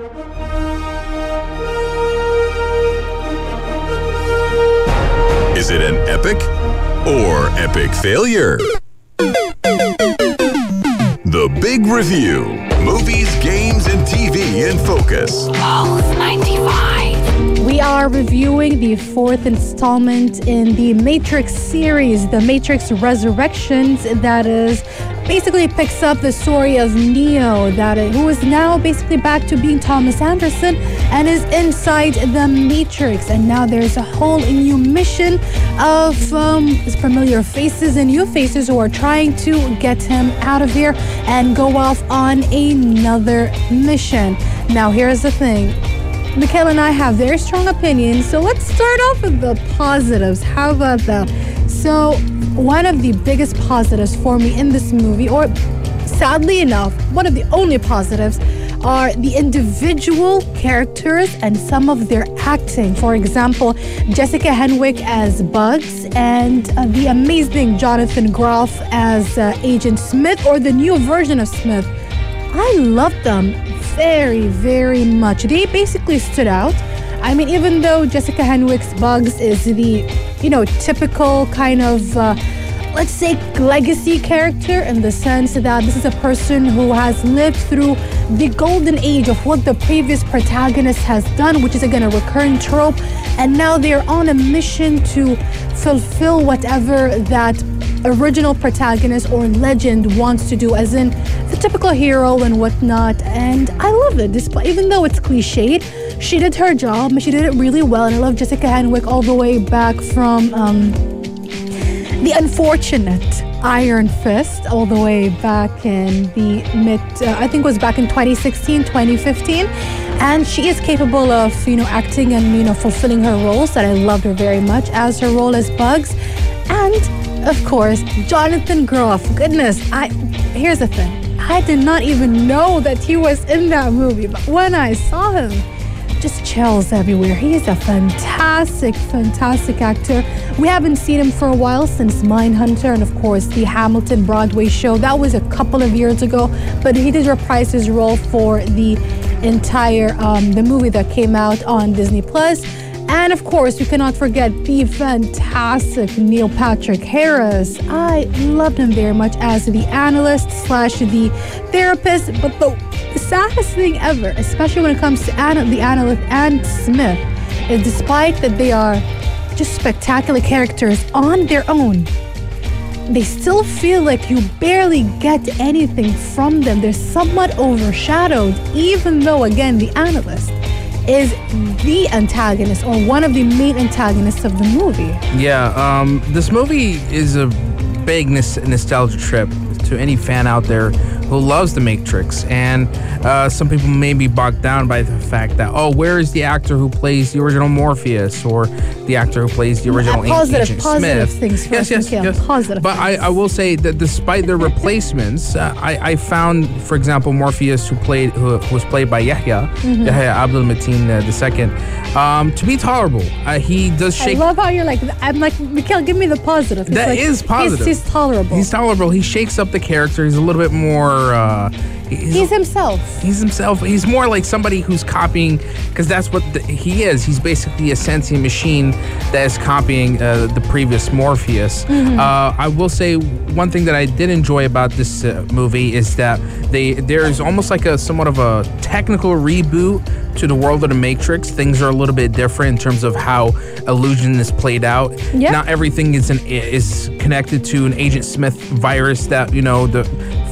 Is it an epic or epic failure? The Big Review Movies, Games, and TV in Focus. Pulse 95. We are reviewing the fourth installment in the Matrix series, The Matrix Resurrections, that is basically picks up the story of Neo, that is, who is now basically back to being Thomas Anderson and is inside the Matrix. And now there's a whole new mission of um, familiar faces and new faces who are trying to get him out of here and go off on another mission. Now, here's the thing. Mikhail and I have very strong opinions, so let's start off with the positives. How about that? So, one of the biggest positives for me in this movie, or sadly enough, one of the only positives, are the individual characters and some of their acting. For example, Jessica Henwick as Bugs and uh, the amazing Jonathan Groff as uh, Agent Smith, or the new version of Smith. I love them very, very much. They basically stood out. I mean, even though Jessica Henwick's Bugs is the, you know, typical kind of, uh, let's say, legacy character in the sense that this is a person who has lived through the golden age of what the previous protagonist has done, which is again a recurring trope, and now they're on a mission to fulfill whatever that original protagonist or legend wants to do, as in the typical hero and whatnot. And I love it, despite even though it's cliched. She did her job, she did it really well, and I love Jessica Henwick all the way back from um, the unfortunate Iron Fist, all the way back in the mid, uh, I think it was back in 2016, 2015. And she is capable of, you know, acting and, you know, fulfilling her roles that I loved her very much as her role as Bugs. And of course, Jonathan Groff. Goodness, I here's the thing. I did not even know that he was in that movie, but when I saw him, just chills everywhere. He is a fantastic, fantastic actor. We haven't seen him for a while since Mindhunter and, of course, the Hamilton Broadway show. That was a couple of years ago, but he did reprise his role for the entire um, the movie that came out on Disney Plus. And of course, we cannot forget the fantastic Neil Patrick Harris. I loved him very much as the analyst slash the therapist. But the saddest thing ever, especially when it comes to Anna, the analyst and Smith, is despite that they are just spectacular characters on their own, they still feel like you barely get anything from them. They're somewhat overshadowed, even though, again, the analyst is the antagonist or one of the main antagonists of the movie. Yeah, um, this movie is a big nos- nostalgia trip to any fan out there who loves The Matrix. And uh, some people may be bogged down by the fact that, oh, where is the actor who plays the original Morpheus or the actor who plays the original positive, Agent positive Smith? things yes, yes, yes. Positive But I. I will say that despite their replacements, uh, I, I found, for example, Morpheus, who played who, who was played by Yahya, Mm-hmm. Yahya Abdul Mateen uh, II, um, to be tolerable. Uh, he does shake. I love how you're like, I'm like, Mikhail, give me the positive. It's That like, is positive. He's, he's tolerable. He's tolerable. He shakes up the character. He's a little bit more. Uh, he's, He's himself. he's himself. He's more like somebody who's copying, because that's what the, he is. He's basically a sentient machine that is copying uh, the previous Morpheus. Uh, I will say one thing that I did enjoy about this uh, movie is that they there's almost like a somewhat of a technical reboot to the world of the Matrix. Things are a little bit different in terms of how illusion is played out. Yeah. Not everything is an is connected to an Agent Smith virus that you know the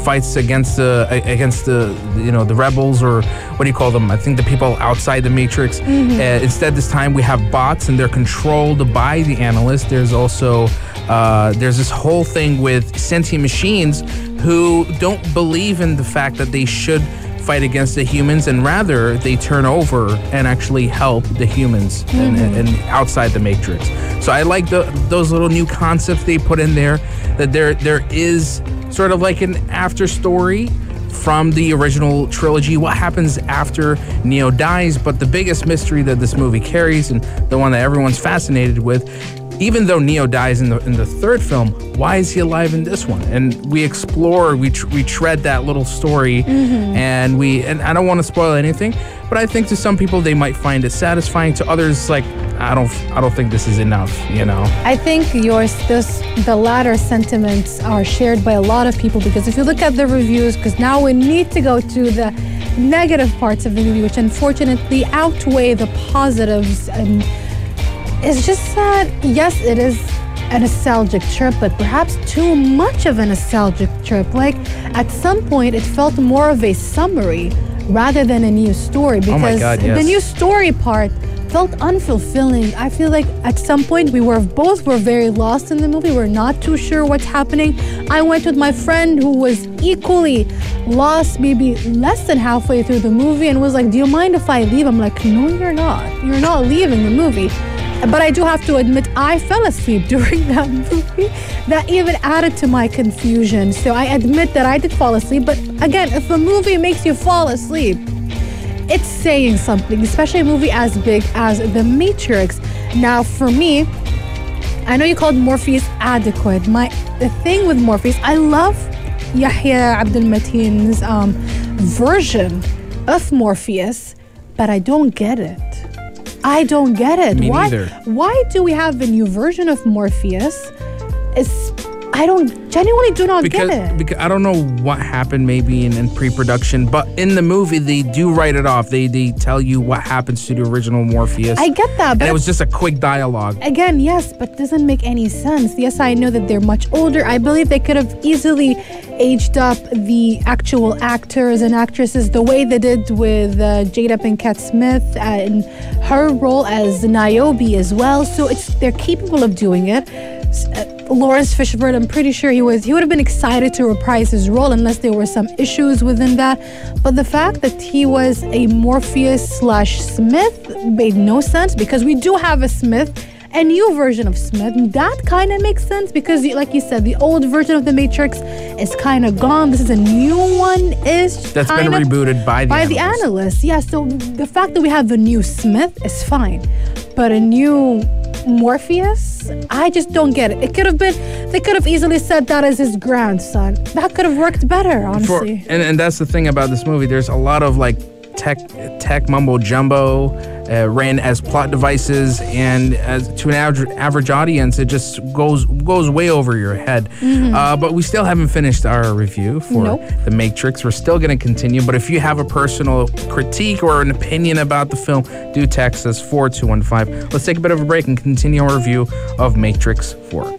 fights against the against the you know the rebels or what do you call them? I think the people outside the Matrix. Mm-hmm. Uh, instead, this time we have bots and they're controlled by the analyst. There's also uh, there's this whole thing with sentient machines who don't believe in the fact that they should fight against the humans and rather they turn over and actually help the humans and, and outside the matrix so i like the, those little new concepts they put in there that there there is sort of like an after story from the original trilogy what happens after neo dies but the biggest mystery that this movie carries and the one that everyone's fascinated with even though Neo dies in the in the third film, why is he alive in this one? And we explore, we tr- we tread that little story, mm-hmm. and we and I don't want to spoil anything, but I think to some people they might find it satisfying. To others, like I don't I don't think this is enough. You know. I think yours, this, the latter sentiments are shared by a lot of people because if you look at the reviews, because now we need to go to the negative parts of the movie, which unfortunately outweigh the positives, and it's just that yes, it is a nostalgic trip, but perhaps too much of a nostalgic trip. Like at some point, it felt more of a summary rather than a new story oh because Oh God, the new story part felt unfulfilling. I feel like at some point we were both were very lost in the movie. We're not too sure what's happening. I went with my friend who was equally lost, maybe less than halfway through the movie, and was like, "Do you mind if I leave?" I'm like, "No, you're not. You're not leaving the movie." But I do have to admit, I fell asleep during that movie. That even added to my confusion. So I admit that I did fall asleep. But again, if a movie makes you fall asleep, it's saying something, especially a movie as big as The Matrix. Now, for me, I know you called Morpheus adequate. My the thing with Morpheus, I love Yahya Abdul Mateen's um, version of Morpheus, but I don't get it. I don't get it. Me why? neither. Why do we have a new version of Morpheus? It's I don't genuinely do not because, get it. because I don't know what happened maybe in, in pre-production, but in the movie they do write it off. They they tell you what happens to the original Morpheus. I get that, and but it was just a quick dialogue. Again, yes, but doesn't make any sense. Yes, I know that they're much older. I believe they could have easily aged up the actual actors and actresses the way they did with uh, Jada Pinkett Smith and her role as Niobe as well. So it's they're capable of doing it. Uh, Laurence Fishburne, I'm pretty sure he was he would have been excited to reprise his role unless there were some issues within that. But the fact that he was a Morpheus slash Smith made no sense because we do have a Smith a new version of Smith. And That kind of makes sense because, like you said, the old version of the Matrix is kind of gone. This is a new one. Is That's been rebooted by the by the analysts. analysts. Yeah. So the fact that we have the new Smith is fine, but a new Morpheus, I just don't get it. It could have been. They could have easily said that as his grandson. That could have worked better, For, honestly. and, and that's the thing about this movie. There's a lot of like tech tech mumbo jumbo uh, ran as plot devices, and as to an average, average audience, it just goes goes way over your head. Uh, but we still haven't finished our review for Nope. The Matrix. We're still going to continue. But if you have a personal critique or an opinion about the film, do text us 4215. Let's take a bit of a break and continue our review of Matrix 4.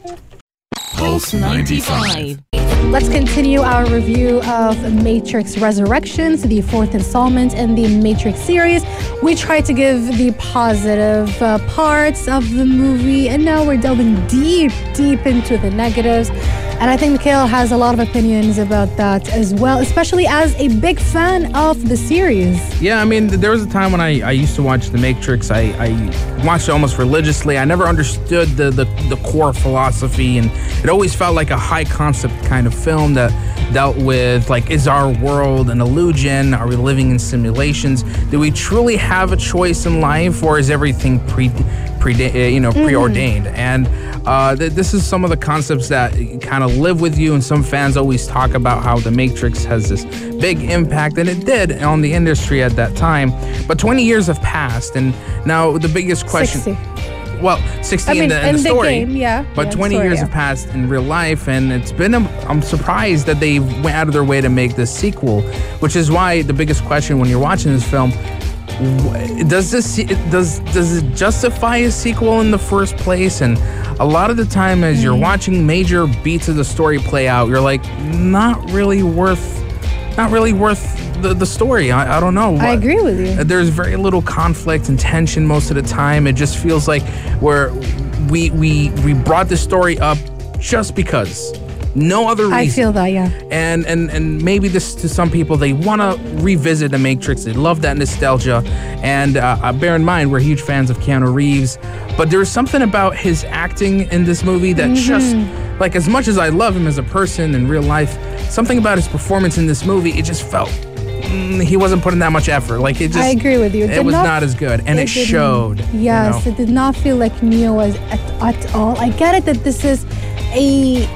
Pulse 95. Let's continue our review of Matrix Resurrections, the fourth installment in the Matrix series. We try to give the positive uh, parts of the movie, and now we're delving deep, deep into the negatives. And I think Mikhail has a lot of opinions about that as well, especially as a big fan of the series. Yeah, I mean, there was a time when I, I used to watch The Matrix. I, I watched it almost religiously. I never understood the, the, the core philosophy, and it always felt like a high concept kind of film that dealt with like, is our world an illusion? Are we living in simulations? Do we truly have a choice in life, or is everything pre, pre uh, you know preordained? And uh, th- this is some of the concepts that kind of live with you. And some fans always talk about how The Matrix has this big impact, and it did on the industry at that time. But 20 years have passed, and now the biggest question. 60. Well, 60 I mean, in, the, in, in the the story. game, yeah. But Yeah, 20 story, years yeah. have passed in real life, and it's been. A, I'm surprised that they went out of their way to make this sequel, which is why the biggest question when you're watching this film. Does this does does it justify a sequel in the first place? And a lot of the time, as Mm. you're watching major beats of the story play out, you're like, not really worth, not really worth the, the story. I, I don't know. I agree with you. There's very little conflict and tension most of the time. It just feels like we're we we we brought this story up just because. No other reason. I feel that, yeah. And and and maybe this to some people they want to revisit the Matrix. They love that nostalgia. And uh, uh, bear in mind we're huge fans of Keanu Reeves, but there's something about his acting in this movie that just like as much as I love him as a person in real life, something about his performance in this movie it just felt mm, he wasn't putting that much effort. Like it just. I agree with you. It, did was not, as good, and it, didn't- showed. you Yes, know? it did not feel like Neo was at, at all. I get it that this is a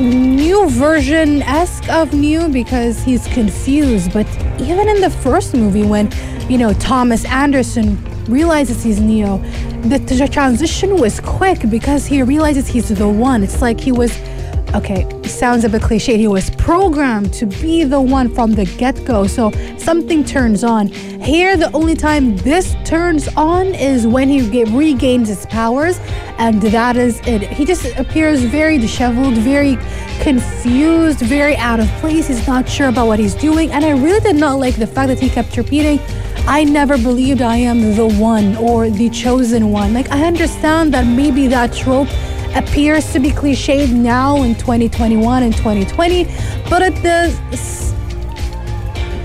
new version esque of Neo because he's confused. But even in the first movie, when you know Thomas Anderson realizes he's Neo, the, the transition was quick because he realizes he's the one. It's like he was. Okay, sounds a bit cliche. He was programmed to be the one from the get go. So something turns on. Here, the only time this turns on is when he get, regains his powers, and that is it. He just appears very disheveled, very confused, very out of place. He's not sure about what he's doing. And I really did not like the fact that he kept repeating, I never believed I am the one or the chosen one. Like, I understand that maybe that trope appears to be cliched now in 2021 and 2020, but at the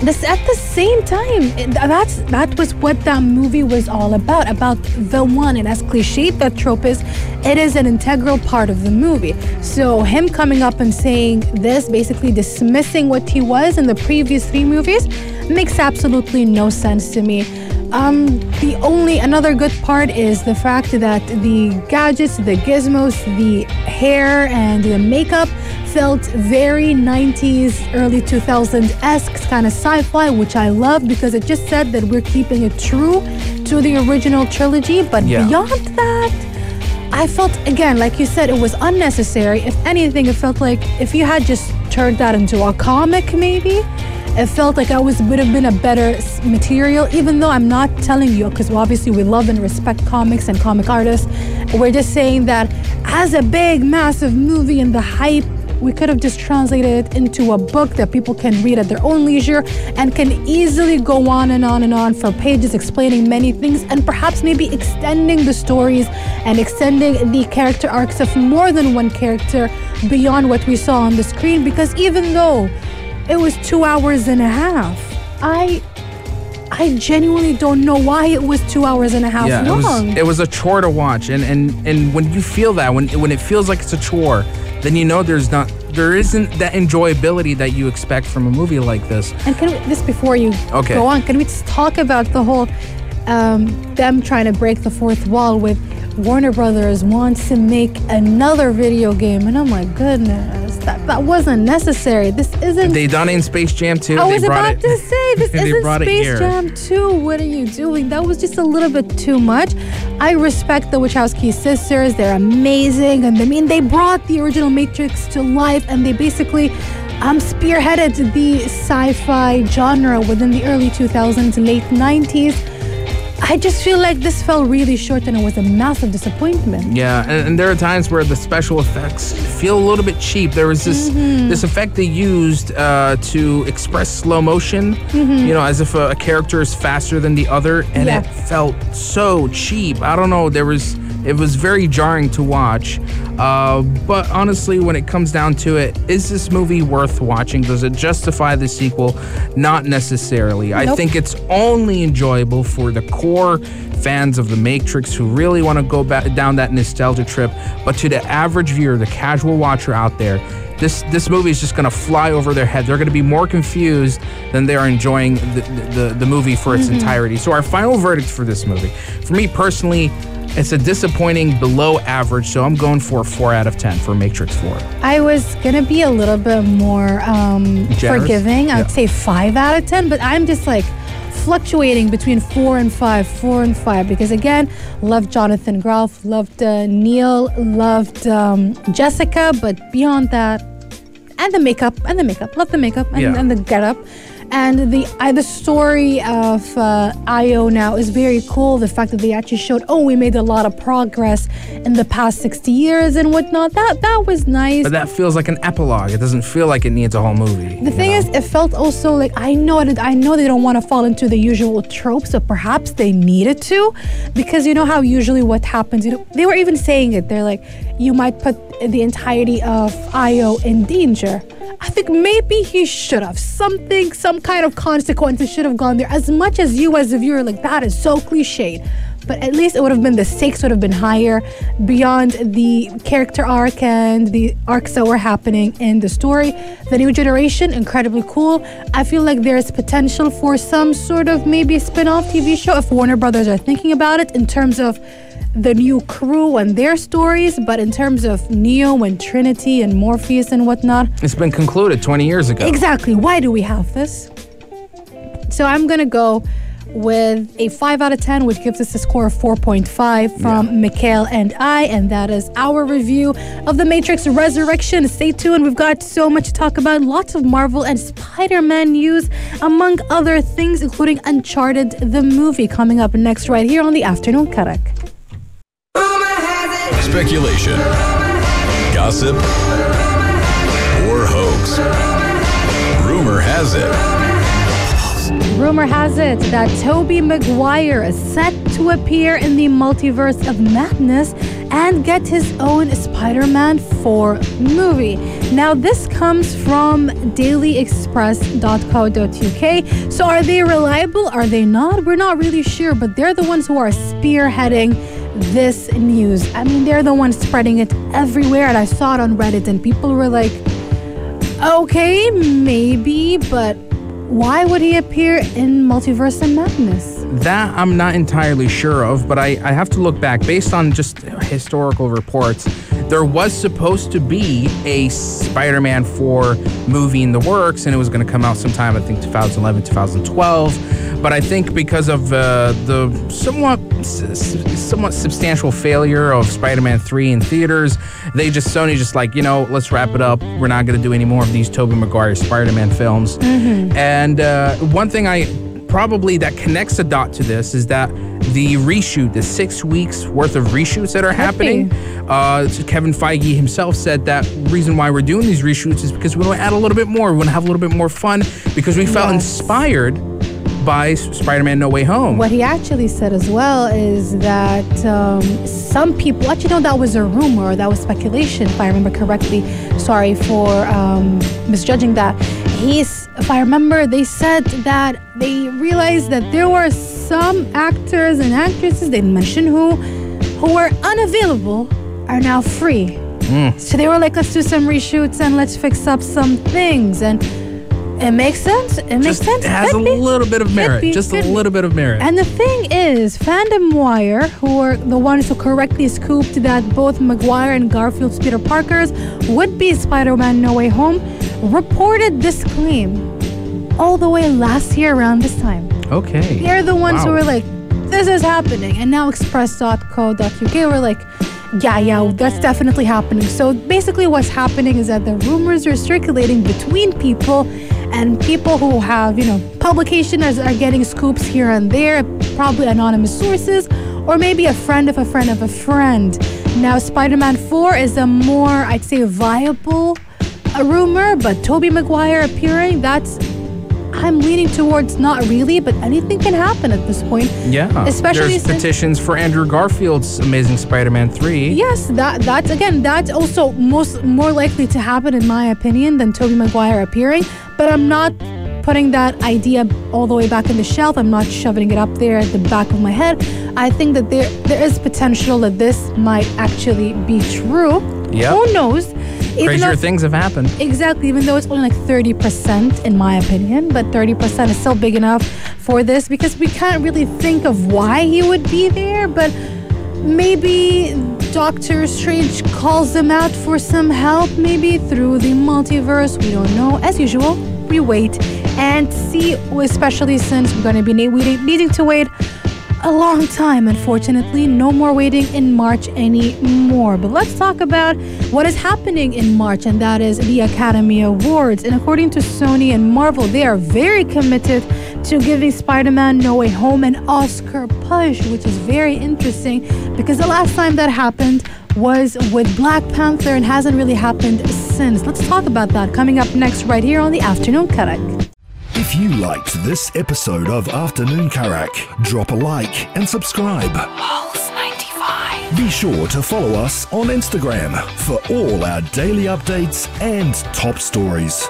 this at the same time that's that was what that movie was all about about the one and as cliched that trope is it is an integral part of the movie. So him coming up and saying this basically dismissing what he was in the previous three movies makes absolutely no sense to me um, the only another good part is the fact that the gadgets, the gizmos, the hair, and the makeup felt very 90s, early 2000s esque kind of sci fi, which I love because it just said that we're keeping it true to the original trilogy. But Yeah. beyond that, I felt again, like you said, it was unnecessary. If anything, it felt like if you had just turned that into a comic, maybe. It felt like I was would have been a better material, even though I'm not telling you, because obviously we love and respect comics and comic artists. We're just saying that as a big, massive movie and the hype, we could have just translated it into a book that people can read at their own leisure and can easily go on and on and on for pages explaining many things and perhaps maybe extending the stories and extending the character arcs of more than one character beyond what we saw on the screen because even though it was two hours and a half. I I genuinely don't know why it was two hours and a half yeah, it was long. it was a chore to watch, and and and when you feel that, when when it feels like it's a chore, then you know there's not there isn't that enjoyability that you expect from a movie like this. and can we, this before you Okay. go on, can we just talk about the whole um, them trying to break the fourth wall with Warner Brothers wants to make another video game, and oh my goodness, that that wasn't necessary. This isn't. They done it in Space Jam too. I they was about it, to say this isn't Space. Jam 2. What are you doing? That was just a little bit too much. I respect the Wachowski sisters. They're amazing, and I mean they brought the original Matrix to life, and they basically um, spearheaded the sci-fi genre within the early 2000s, late 90s. I just feel like this fell really short, and it was a massive disappointment. Yeah, and, and there are times where the special effects feel a little bit cheap. There was this Mm-hmm. this effect they used uh, to express slow motion, you know, as if a, a character is faster than the other, and Mm-hmm. Yeah. it felt so cheap. I don't know. There was it was very jarring to watch. Uh, but honestly, when it comes down to it, is this movie worth watching? Does it justify the sequel? Not necessarily. I think it's only enjoyable for the core fans of The Matrix who really want to go back down that nostalgia trip. But to the average viewer, the casual watcher out there, this this movie is just going to fly over their head. They're going to be more confused than they are enjoying the, the, the movie for its entirety. So our final verdict for this movie, for me personally, it's a disappointing below average. So I'm going for a four out of ten for Matrix Four. I was gonna be a little bit more um, forgiving. I would Yeah. say five out of ten, but I'm just like fluctuating between four and five, four and five, because again, loved Jonathan Groff, loved uh, Neil, loved um, Jessica, but beyond that, and the makeup, and the makeup, love the makeup, and, Yeah. and the getup. And the uh, the story of uh, Io now is very cool. The fact that they actually showed, oh, we made a lot of progress in the past 60 years and whatnot. That that was nice. But that feels like an epilogue. It doesn't feel like it needs a whole movie. The thing is, it felt also like I know that I know they don't want to fall into the usual tropes, but perhaps they needed to, because you know how usually what happens. You know, they were even saying it. They're like, you might put the entirety of Io in danger. I think maybe he should have something, some kind of consequences should have gone there. As much as you as a viewer, like that is so cliched. But at least it would have been the stakes would have been higher beyond the character arc and the arcs that were happening in the story. The new generation, incredibly cool. I feel like there's potential for some sort of maybe spin-off TV show if Warner Brothers are thinking about it in terms of the new crew and their stories, but in terms of Neo and Trinity and Morpheus and whatnot, It's been concluded 20 years ago. Exactly. Why do we have this? So I'm gonna go with a 5 out of 10, which gives us a score of 4.5 from Mikhail and I, and that is our review of The Matrix Resurrection. Stay tuned, we've got so much to talk about. Lots of Marvel and Spider Man news, among other things, including Uncharted, the movie, coming up next, right here on the Afternoon Karak. Speculation, gossip, or hoax. Rumor has it. Rumor has it that Tobey Maguire is set to appear in the multiverse of madness and get his own Spider-Man 4 movie. Now this comes from dailyexpress.co.uk. So are they reliable? Are they not? We're not really sure, but they're the ones who are spearheading this news. I mean, they're the ones spreading it everywhere and I saw it on Reddit and people were like, "Okay, maybe, but why would he appear in Multiverse of Madness? That I'm not entirely sure of, but I, I have to look back. Based on just historical reports, there was supposed to be a Spider Man 4 movie in the works, and it was going to come out sometime, I think 2011, 2012. But I think because of uh, the somewhat somewhat substantial failure of Spider-Man 3 in theaters, they just Sony just like you know let's wrap it up. We're not going to do any more of these Tobey Maguire Spider-Man films. And uh, one thing I probably that connects a dot to this is that the reshoot, the six weeks worth of reshoots that are happening. Uh, so Kevin Feige himself said that reason why we're doing these reshoots is because we want to add a little bit more. We want to have a little bit more fun because we felt Yes. inspired by Spider-Man: No Way Home. What he actually said as well is that um, some people, actually, no, that was a rumor, that was speculation, if I remember correctly. Sorry for um, misjudging that. He's, if I remember, they said that they realized that there were some actors and actresses, they didn't mention who, who were unavailable, are now free. So they were like, let's do some reshoots and let's fix up some things. And it makes sense. It makes just sense. it has a be. little bit of Could merit, be, just a could be. little bit of merit. And the thing is, Fandom Wire, who are the ones who correctly scooped that both Maguire and Garfield's Peter Parkers would be Spider-Man No Way Home, reported this claim all the way last year around this time. okay, They're the ones who Wow. were like, this is happening. And now express.co.uk were like, yeah, yeah, that's definitely happening. So basically, what's happening is that the rumors are circulating between people, and people who have, you know, publications are getting scoops here and there, probably anonymous sources, or maybe a friend of a friend of a friend. Now, Spider Man 4 is a more, I'd say, viable uh, rumor, but Tobey Maguire appearing, that's I'm leaning towards not really, but anything can happen at this point. yeah. especially There's since- petitions for Andrew Garfield's Amazing Spider-Man 3. Yes, that that's again that's also most more likely to happen in my opinion than Tobey Maguire appearing. But I'm not putting that idea all the way back in the shelf. I'm not shoving it up there at the back of my head. I think that there there is potential that this might actually be true. Yep. Who knows? Even Crazier though- things have happened. Exactly, even though it's only like 30% in my opinion, but 30% is still big enough for this because we can't really think of why he would be there, but maybe Doctor Strange calls them out for some help, maybe through the multiverse. We don't know. As usual, we wait and see, especially since we're going to be ne- needing to wait a long time, unfortunately. No more waiting in March anymore. But let's talk about what is happening in March, and that is the Academy Awards. And according to Sony and Marvel, they are very committed to giving Spider Man No Way Home an Oscar push, which is very interesting because the last time that happened was with Black Panther and hasn't really happened since. Let's talk about that coming up next, right here on the Afternoon Karak. If you liked this episode of Afternoon Karak, drop a like and subscribe. Pulse 95. Be sure to follow us on Instagram for all our daily updates and top stories.